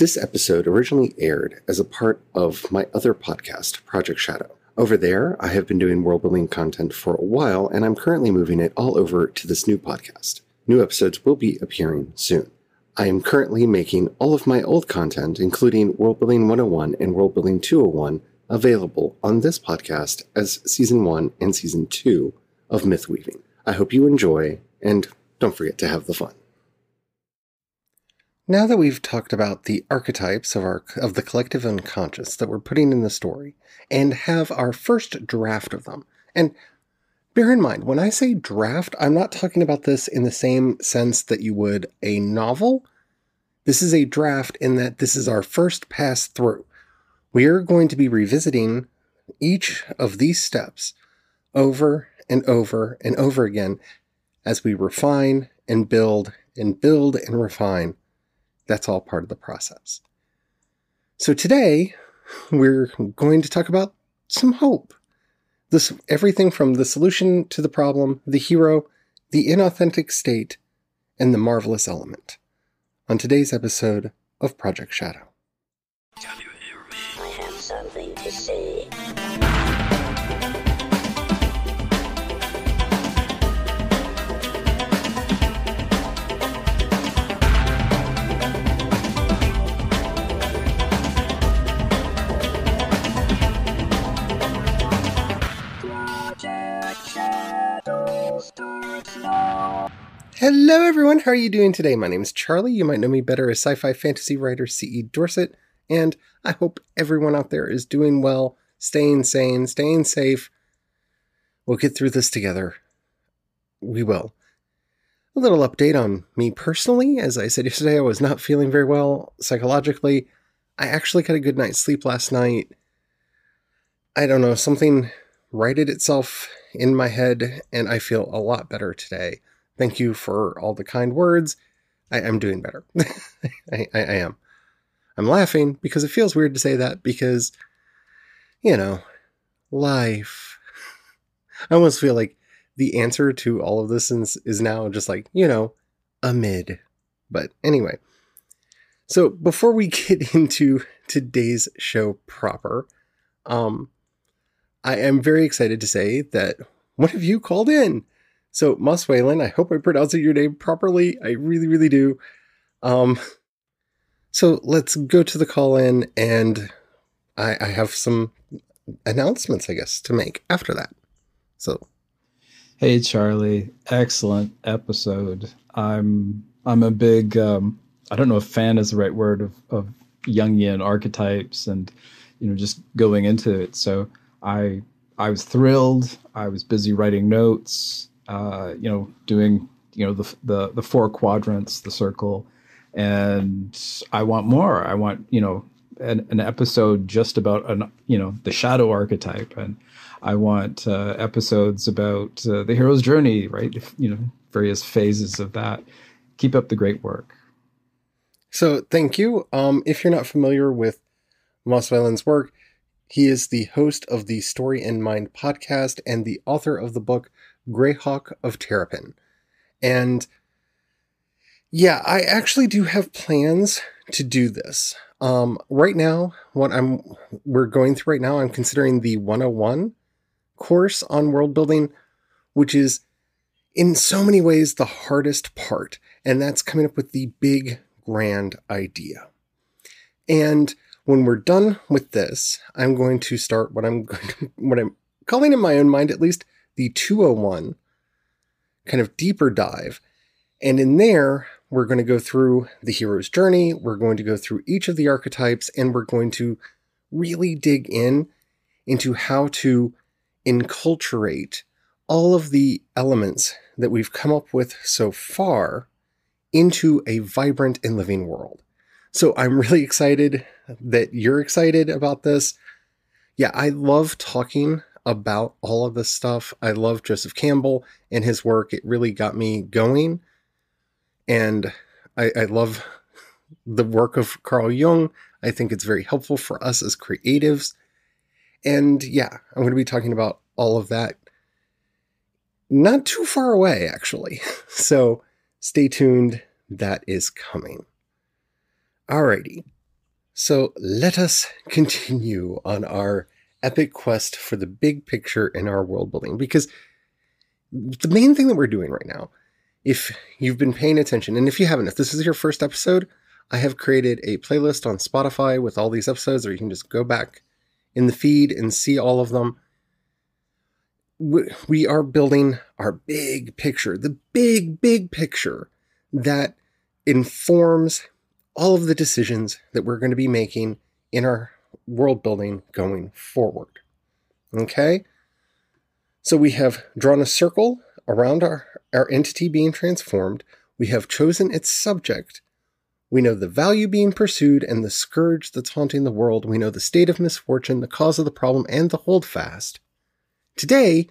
This episode originally aired as a part of my other podcast, Project Shadow. Over there, I have been doing world building content for a while, and I'm currently moving it all over to this new podcast. New episodes will be appearing soon. I am currently making all of my old content, including World Building 101 and World Building 201, available on this podcast as Season 1 and Season 2 of Myth Weaving. I hope you enjoy, and don't forget to have the fun. Now that we've talked about the archetypes of our of the collective unconscious that we're putting in the story and have our first draft of them. And bear in mind, when I say draft, I'm not talking about this in the same sense that you would a novel. This is a draft in that this is our first pass through. We are going to be revisiting each of these steps over and over and over again as we refine and build and build and refine that's all part of the process. So today, we're going to talk about some hope. This everything from the solution to the problem, the hero, the inauthentic state, and the marvelous element. On today's episode of Project Shadow. Hello, everyone. How are you doing today? My name is Charlie. You might know me better as sci fi fantasy writer C.E. Dorset, and I hope everyone out there is doing well, staying sane, staying safe. We'll get through this together. We will. A little update on me personally. As I said yesterday, I was not feeling very well psychologically. I actually got a good night's sleep last night. I don't know, something righted itself in my head, and I feel a lot better today. Thank you for all the kind words. I am doing better. I, I, I am. I'm laughing because it feels weird to say that because, you know, life. I almost feel like the answer to all of this is, is now just like, you know, amid. But anyway, so before we get into today's show proper, um, I am very excited to say that one of you called in. So, Moss I hope I pronounced your name properly. I really, really do. Um, so let's go to the call in, and I, I have some announcements, I guess, to make after that. So, hey Charlie, excellent episode. I'm I'm a big um, I don't know if fan is the right word of, of Jungian archetypes and you know just going into it. So I I was thrilled. I was busy writing notes uh, you know, doing you know the the the four quadrants, the circle, and I want more. I want you know an, an episode just about an you know the shadow archetype, and I want uh, episodes about uh, the hero's journey, right? You know, various phases of that. Keep up the great work. So thank you. Um, if you're not familiar with Moss Whalen's work, he is the host of the Story in Mind podcast and the author of the book Greyhawk of Terrapin. And yeah, I actually do have plans to do this. Um, right now, what I'm we're going through right now, I'm considering the 101 course on world building, which is in so many ways the hardest part, and that's coming up with the big grand idea. And when we're done with this, I'm going to start what I'm what I'm calling in my own mind at least the 201 kind of deeper dive. And in there, we're going to go through the hero's journey, we're going to go through each of the archetypes, and we're going to really dig in into how to enculturate all of the elements that we've come up with so far into a vibrant and living world. So I'm really excited that you're excited about this. Yeah, I love talking about all of this stuff. I love Joseph Campbell and his work. It really got me going. And I, I love the work of Carl Jung. I think it's very helpful for us as creatives. And yeah, I'm going to be talking about all of that not too far away, actually. So stay tuned. That is coming. Alrighty. So let us continue on our epic quest for the big picture in our world building because the main thing that we're doing right now, if you've been paying attention, and if you haven't, if this is your first episode, I have created a playlist on Spotify with all these episodes, or you can just go back in the feed and see all of them. We are building our big picture, the big, big picture that informs all of the decisions that we're going to be making in our world building going forward. Okay? So we have drawn a circle around our, our entity being transformed. We have chosen its subject. We know the value being pursued and the scourge that's haunting the world. We know the state of misfortune, the cause of the problem, and the holdfast. Today,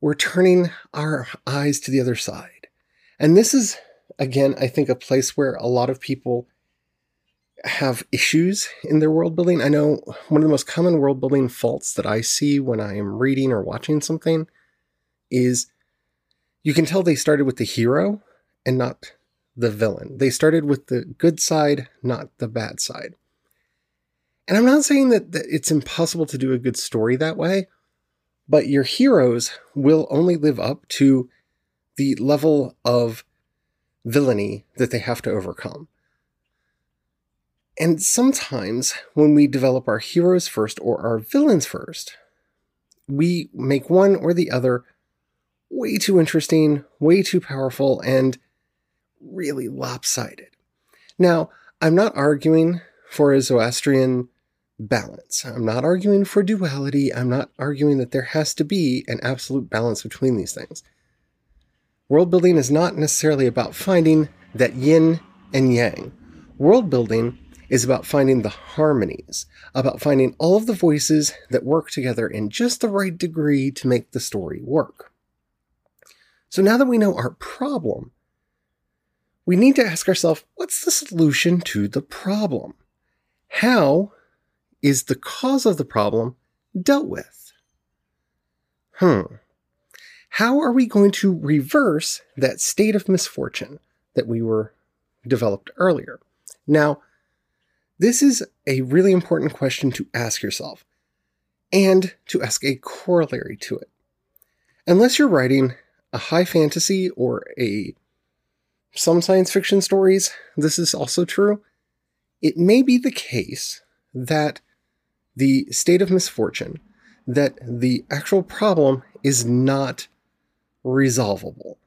we're turning our eyes to the other side. And this is, again, I think a place where a lot of people have issues in their world building. I know one of the most common world building faults that I see when I am reading or watching something is you can tell they started with the hero and not the villain. They started with the good side, not the bad side. And I'm not saying that, that it's impossible to do a good story that way, but your heroes will only live up to the level of villainy that they have to overcome. And sometimes when we develop our heroes first or our villains first, we make one or the other way too interesting, way too powerful, and really lopsided. Now, I'm not arguing for a Zoroastrian balance. I'm not arguing for duality. I'm not arguing that there has to be an absolute balance between these things. World building is not necessarily about finding that yin and yang. World building is about finding the harmonies, about finding all of the voices that work together in just the right degree to make the story work. So now that we know our problem, we need to ask ourselves what's the solution to the problem? How is the cause of the problem dealt with? Hmm. How are we going to reverse that state of misfortune that we were developed earlier? Now, this is a really important question to ask yourself and to ask a corollary to it. Unless you're writing a high fantasy or a some science fiction stories, this is also true. It may be the case that the state of misfortune, that the actual problem is not resolvable.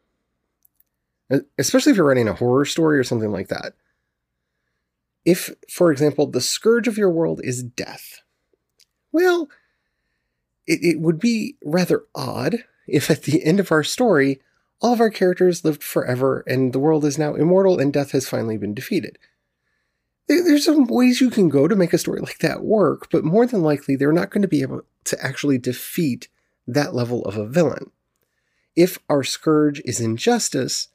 Especially if you're writing a horror story or something like that. If, for example, the scourge of your world is death, well, it, it would be rather odd if at the end of our story, all of our characters lived forever and the world is now immortal and death has finally been defeated. There's some ways you can go to make a story like that work, but more than likely, they're not going to be able to actually defeat that level of a villain. If our scourge is injustice,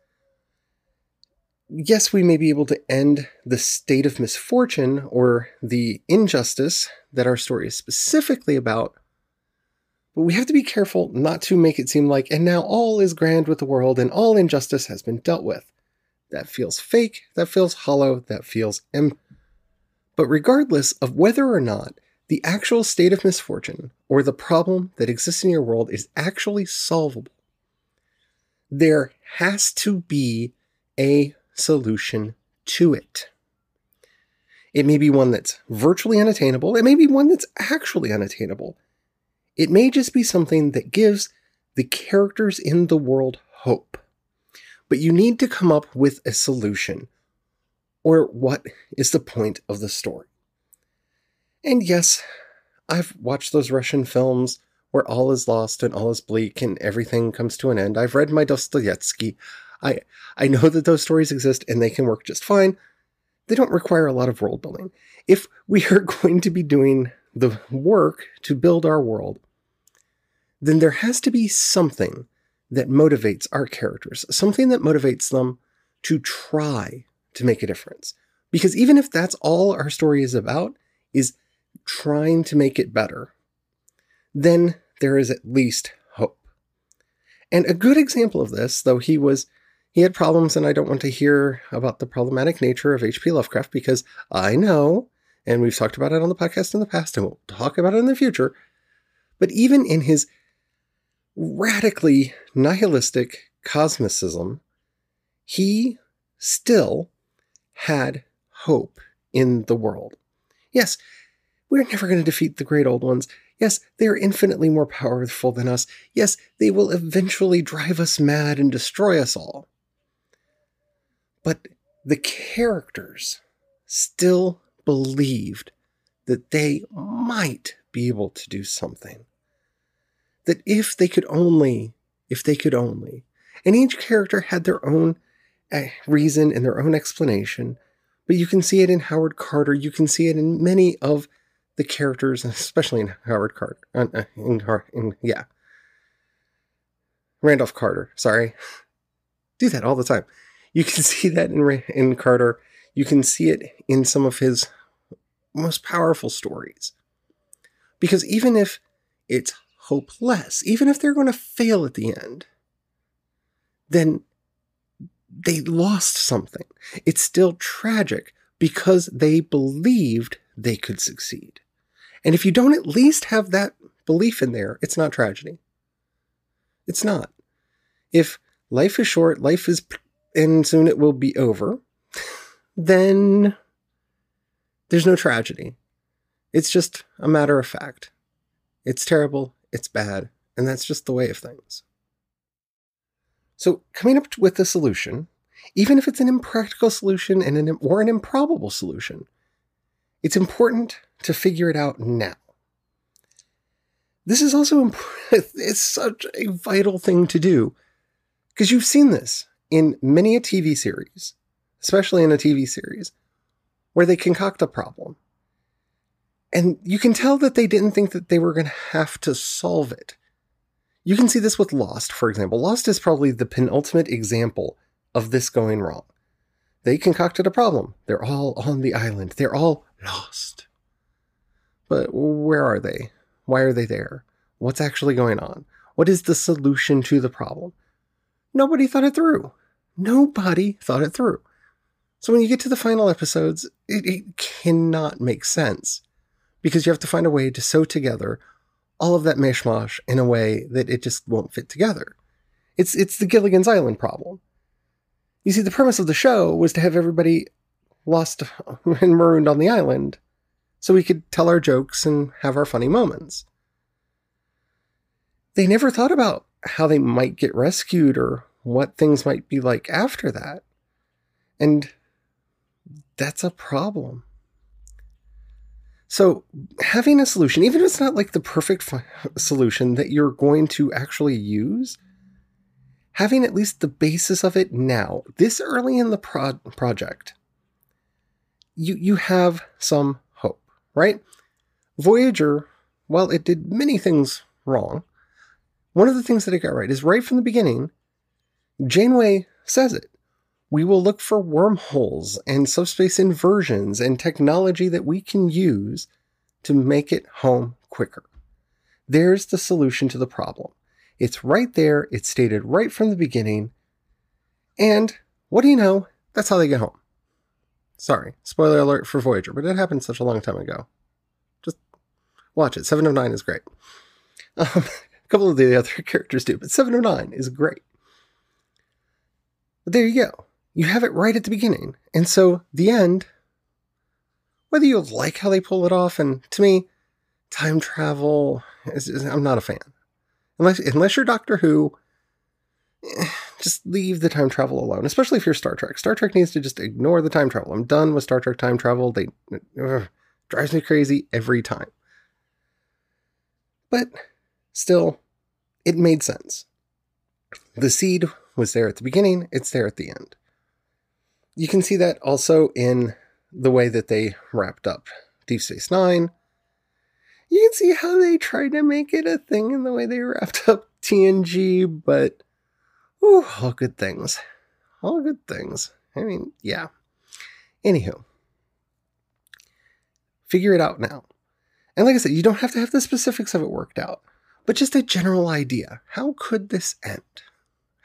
yes, we may be able to end the state of misfortune or the injustice that our story is specifically about, but we have to be careful not to make it seem like, and now all is grand with the world and all injustice has been dealt with. That feels fake, that feels hollow, that feels empty. But regardless of whether or not the actual state of misfortune or the problem that exists in your world is actually solvable, there has to be a solution to it. It may be one that's virtually unattainable. It may be one that's actually unattainable. It may just be something that gives the characters in the world hope. But you need to come up with a solution. Or what is the point of the story? And yes, I've watched those Russian films where all is lost and all is bleak and everything comes to an end. I've read my Dostoevsky. I I know that those stories exist and they can work just fine. They don't require a lot of world building. If we are going to be doing the work to build our world, then there has to be something that motivates our characters, something that motivates them to try to make a difference. Because even if that's all our story is about, is trying to make it better, then there is at least hope. And a good example of this, though he was he had problems, and I don't want to hear about the problematic nature of H.P. Lovecraft because I know, and we've talked about it on the podcast in the past, and we'll talk about it in the future. But even in his radically nihilistic cosmicism, he still had hope in the world. Yes, we're never going to defeat the great old ones. Yes, they are infinitely more powerful than us. Yes, they will eventually drive us mad and destroy us all. But the characters still believed that they might be able to do something. That if they could only, if they could only, and each character had their own uh, reason and their own explanation, but you can see it in Howard Carter. You can see it in many of the characters, especially in Howard Carter. Uh, uh in, in, yeah. Randolph Carter, sorry. Do that all the time. You can see that in in Carter. You can see it in some of his most powerful stories. Because even if it's hopeless, even if they're going to fail at the end, then they lost something. It's still tragic because they believed they could succeed. And if you don't at least have that belief in there, it's not tragedy. It's not. If life is short, life is and soon it will be over, then there's no tragedy. It's just a matter of fact. It's terrible, it's bad, and that's just the way of things. So, coming up with a solution, even if it's an impractical solution and an, or an improbable solution, it's important to figure it out now. This is also important. It's such a vital thing to do because you've seen this in many a TV series, especially in a TV series, where they concoct a problem. And you can tell that they didn't think that they were going to have to solve it. You can see this with Lost, for example. Lost is probably the penultimate example of this going wrong. They concocted a problem. They're all on the island. They're all lost. But where are they? Why are they there? What's actually going on? What is the solution to the problem? Nobody thought it through. Nobody thought it through. So when you get to the final episodes, it, it cannot make sense because you have to find a way to sew together all of that mishmash in a way that it just won't fit together. It's it's the Gilligan's Island problem. You see, the premise of the show was to have everybody lost and marooned on the island so we could tell our jokes and have our funny moments. They never thought about how they might get rescued or what things might be like after that. And that's a problem. So, having a solution, even if it's not like the perfect solution that you're going to actually use, having at least the basis of it now, this early in the pro- project, you you have some hope, right? Voyager, while it did many things wrong, one of the things that it got right is right from the beginning, Janeway says it. We will look for wormholes and subspace inversions and technology that we can use to make it home quicker. There's the solution to the problem. It's right there, it's stated right from the beginning. And what do you know? That's how they get home. Sorry, spoiler alert for Voyager, but it happened such a long time ago. Just watch it. Seven of Nine is great. Um, couple of the other characters do, but Seven of Nine is great. But there you go. You have it right at the beginning. And so the end, whether you like how they pull it off, and to me, time travel, is, is, I'm not a fan. Unless, unless you're Doctor Who, eh, just leave the time travel alone, especially if you're Star Trek. Star Trek needs to just ignore the time travel. I'm done with Star Trek time travel. They ugh, drives me crazy every time. But still, it made sense. The seed was there at the beginning, it's there at the end. You can see that also in the way that they wrapped up Deep Space Nine. You can see how they tried to make it a thing in the way they wrapped up TNG, but ooh, all good things. All good things. I mean, yeah. Anywho, figure it out now. And like I said, you don't have to have the specifics of it worked out, but just a general idea. How could this end?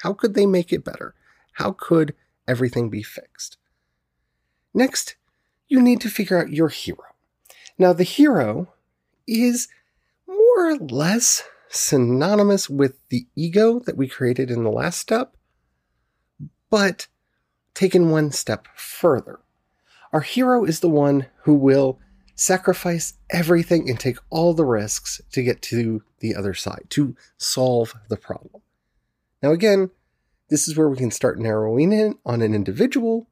How could they make it better? How could everything be fixed? Next, you need to figure out your hero. Now, the hero is more or less synonymous with the ego that we created in the last step, but taken one step further. Our hero is the one who will sacrifice everything and take all the risks to get to the other side, to solve the problem. Now, again, this is where we can start narrowing in on an individual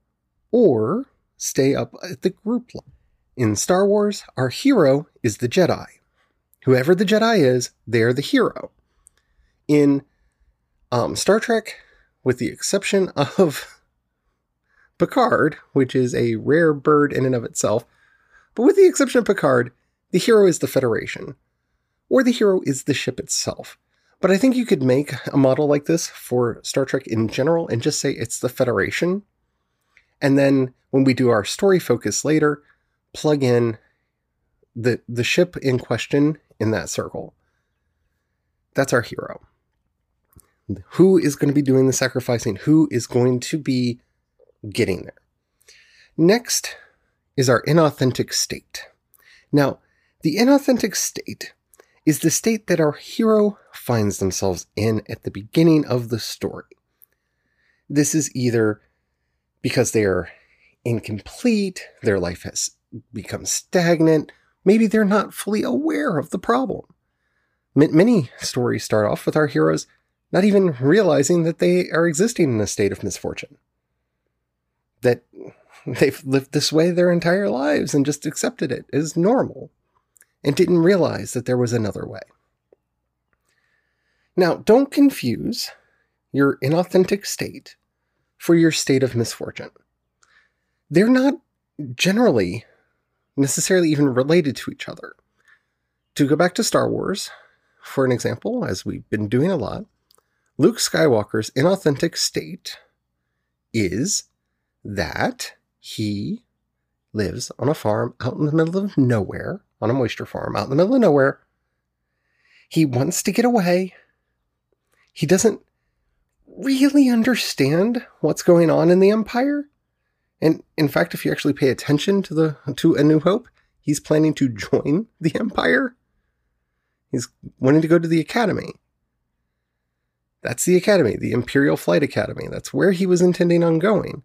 or stay up at the group level. In Star Wars, our hero is the Jedi. Whoever the Jedi is, they're the hero. In um, Star Trek, with the exception of Picard, which is a rare bird in and of itself, but with the exception of Picard, the hero is the Federation, or the hero is the ship itself. But I think you could make a model like this for Star Trek in general and just say it's the Federation. And then when we do our story focus later, plug in the the ship in question in that circle. That's our hero. Who is going to be doing the sacrificing? Who is going to be getting there? Next, is our inauthentic state. Now, the inauthentic state is the state that our hero finds themselves in at the beginning of the story. This is either because they are incomplete, their life has become stagnant, maybe they're not fully aware of the problem. Many stories start off with our heroes not even realizing that they are existing in a state of misfortune. That They've lived this way their entire lives and just accepted it as normal and didn't realize that there was another way. Now, don't confuse your inauthentic state for your state of misfortune. They're not generally necessarily even related to each other. To go back to Star Wars, for an example, as we've been doing a lot, Luke Skywalker's inauthentic state is that he lives on a farm out in the middle of nowhere, on a moisture farm out in the middle of nowhere. He wants to get away. He doesn't really understand what's going on in the empire. And in fact, if you actually pay attention to the to A New Hope, he's planning to join the empire. He's wanting to go to the academy. That's the academy, the Imperial Flight Academy. That's where he was intending on going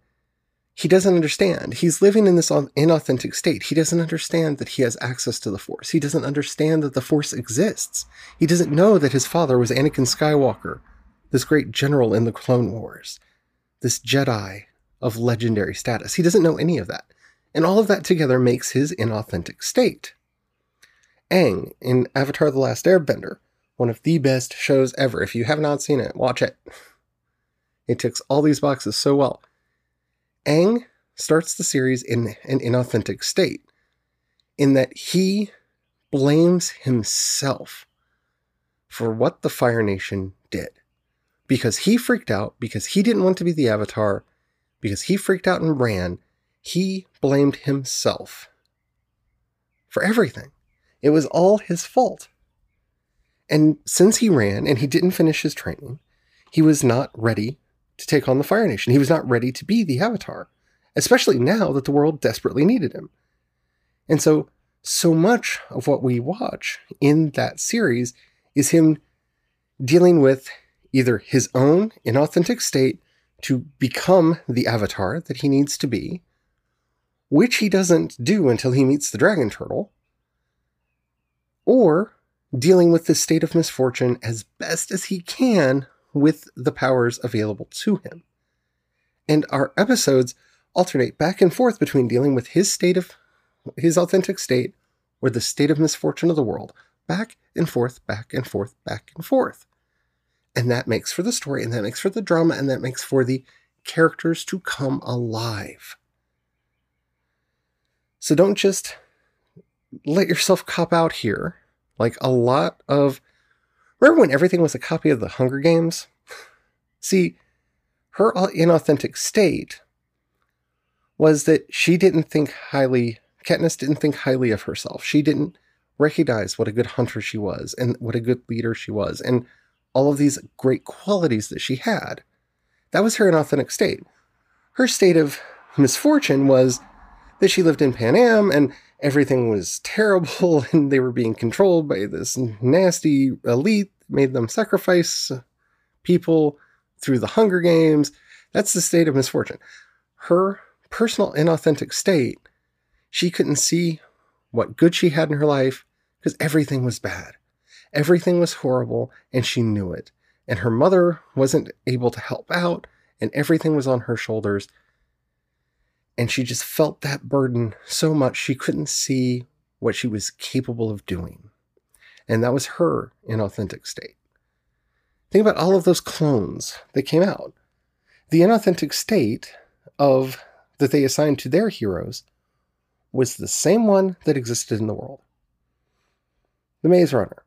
he doesn't understand. He's living in this inauthentic state. He doesn't understand that he has access to the Force. He doesn't understand that the Force exists. He doesn't know that his father was Anakin Skywalker, this great general in the Clone Wars, this Jedi of legendary status. He doesn't know any of that. And all of that together makes his inauthentic state. Aang in Avatar The Last Airbender, one of the best shows ever. If you have not seen it, watch it. It ticks all these boxes so well. Aang starts the series in an inauthentic state, in that he blames himself for what the Fire Nation did. Because he freaked out, because he didn't want to be the Avatar, because he freaked out and ran, he blamed himself for everything. It was all his fault. And since he ran and he didn't finish his training, he was not ready to take on the Fire Nation. He was not ready to be the Avatar, especially now that the world desperately needed him. And so, so much of what we watch in that series is him dealing with either his own inauthentic state to become the Avatar that he needs to be, which he doesn't do until he meets the Dragon Turtle, or dealing with this state of misfortune as best as he can with the powers available to him. And our episodes alternate back and forth between dealing with his state of his authentic state or the state of misfortune of the world, back and forth, back and forth, back and forth. And that makes for the story, and that makes for the drama, and that makes for the characters to come alive. So don't just let yourself cop out here. Like a lot of Remember when everything was a copy of the Hunger Games? See, her inauthentic state was that she didn't think highly, Katniss didn't think highly of herself. She didn't recognize what a good hunter she was and what a good leader she was and all of these great qualities that she had. That was her inauthentic state. Her state of misfortune was that she lived in Panem and everything was terrible and they were being controlled by this nasty elite, made them sacrifice people through the Hunger Games. That's the state of misfortune. Her personal inauthentic state, she couldn't see what good she had in her life because everything was bad. Everything was horrible and she knew it. And her mother wasn't able to help out and everything was on her shoulders. And she just felt that burden so much she couldn't see what she was capable of doing. And that was her inauthentic state. Think about all of those clones that came out. The inauthentic state of that they assigned to their heroes was the same one that existed in the world. The Maze Runner.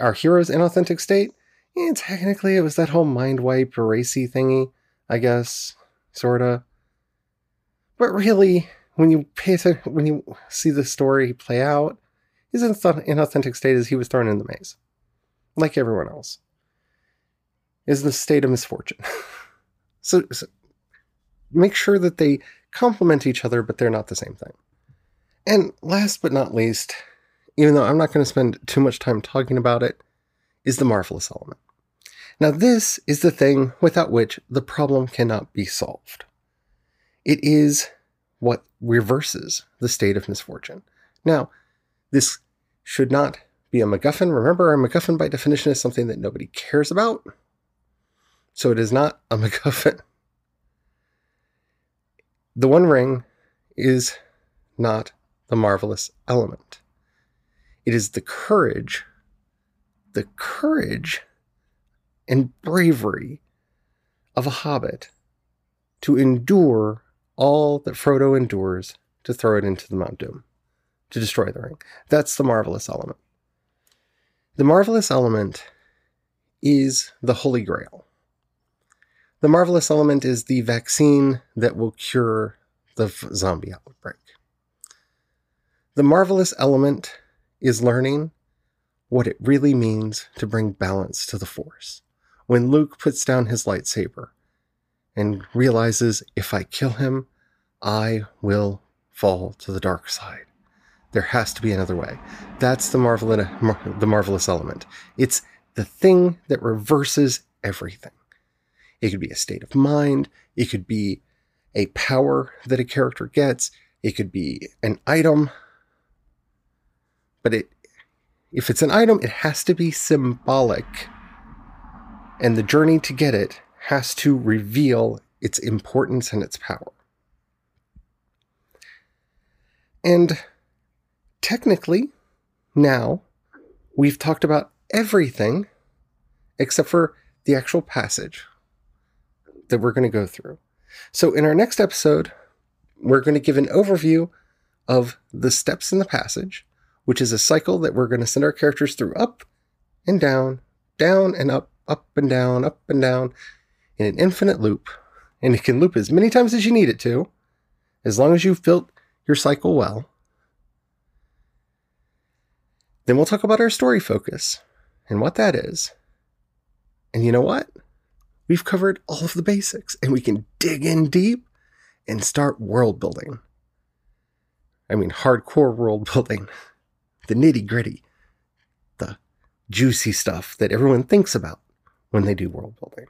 Our hero's inauthentic state? Yeah, technically, it was that whole mind wipe racy thingy, I guess, sorta. But really, when you pay when you see the story play out, his inauthentic state is he was thrown in the maze, like everyone else. Is the state of misfortune. so, so make sure that they complement each other, but they're not the same thing. And last but not least, even though I'm not going to spend too much time talking about it, is the marvelous element. Now, this is the thing without which the problem cannot be solved. It is what reverses the state of misfortune. Now, this should not be a MacGuffin. Remember, a MacGuffin by definition is something that nobody cares about. So it is not a MacGuffin. The One Ring is not the marvelous element. It is the courage, the courage and bravery of a hobbit to endure all that Frodo endures to throw it into the Mount Doom, to destroy the ring. That's the marvelous element. The marvelous element is the Holy Grail. The marvelous element is the vaccine that will cure the zombie outbreak. The marvelous element is learning what it really means to bring balance to the Force. When Luke puts down his lightsaber and realizes if I kill him, I will fall to the dark side. There has to be another way. That's the, marvel- the marvelous element. It's the thing that reverses everything. It could be a state of mind. It could be a power that a character gets. It could be an item. But it, if it's an item, it has to be symbolic. And the journey to get it has to reveal its importance and its power. And technically, now we've talked about everything except for the actual passage that we're going to go through. So, in our next episode, we're going to give an overview of the steps in the passage, which is a cycle that we're going to send our characters through up and down, down and up, up and down, up and down in an infinite loop. And it can loop as many times as you need it to, as long as you've built your cycle well. Then we'll talk about our story focus and what that is. And you know what? We've covered all of the basics and we can dig in deep and start world building. I mean, hardcore world building, the nitty gritty, the juicy stuff that everyone thinks about when they do world building.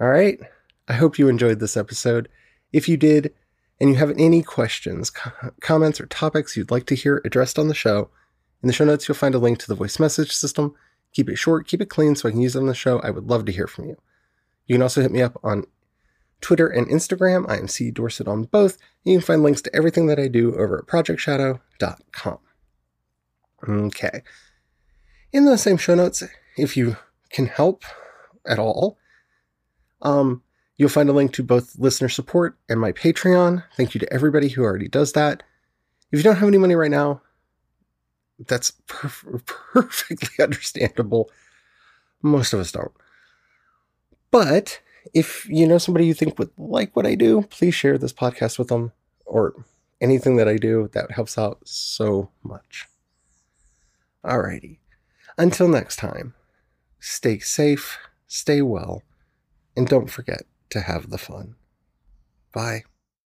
All right. I hope you enjoyed this episode. If you did, and you have any questions, co- comments, or topics you'd like to hear addressed on the show, in the show notes you'll find a link to the voice message system. Keep it short, keep it clean so I can use it on the show. I would love to hear from you. You can also hit me up on Twitter and Instagram. I am C Dorset on both. You can find links to everything that I do over at projectshadow.com. Okay. In those same show notes, if you can help at all, um, you'll find a link to both listener support and my Patreon. Thank you to everybody who already does that. If you don't have any money right now, that's perf- perfectly understandable. Most of us don't. But if you know somebody you think would like what I do, please share this podcast with them or anything that I do. That helps out so much. Alrighty. Until next time, stay safe, stay well, and don't forget to have the fun. Bye.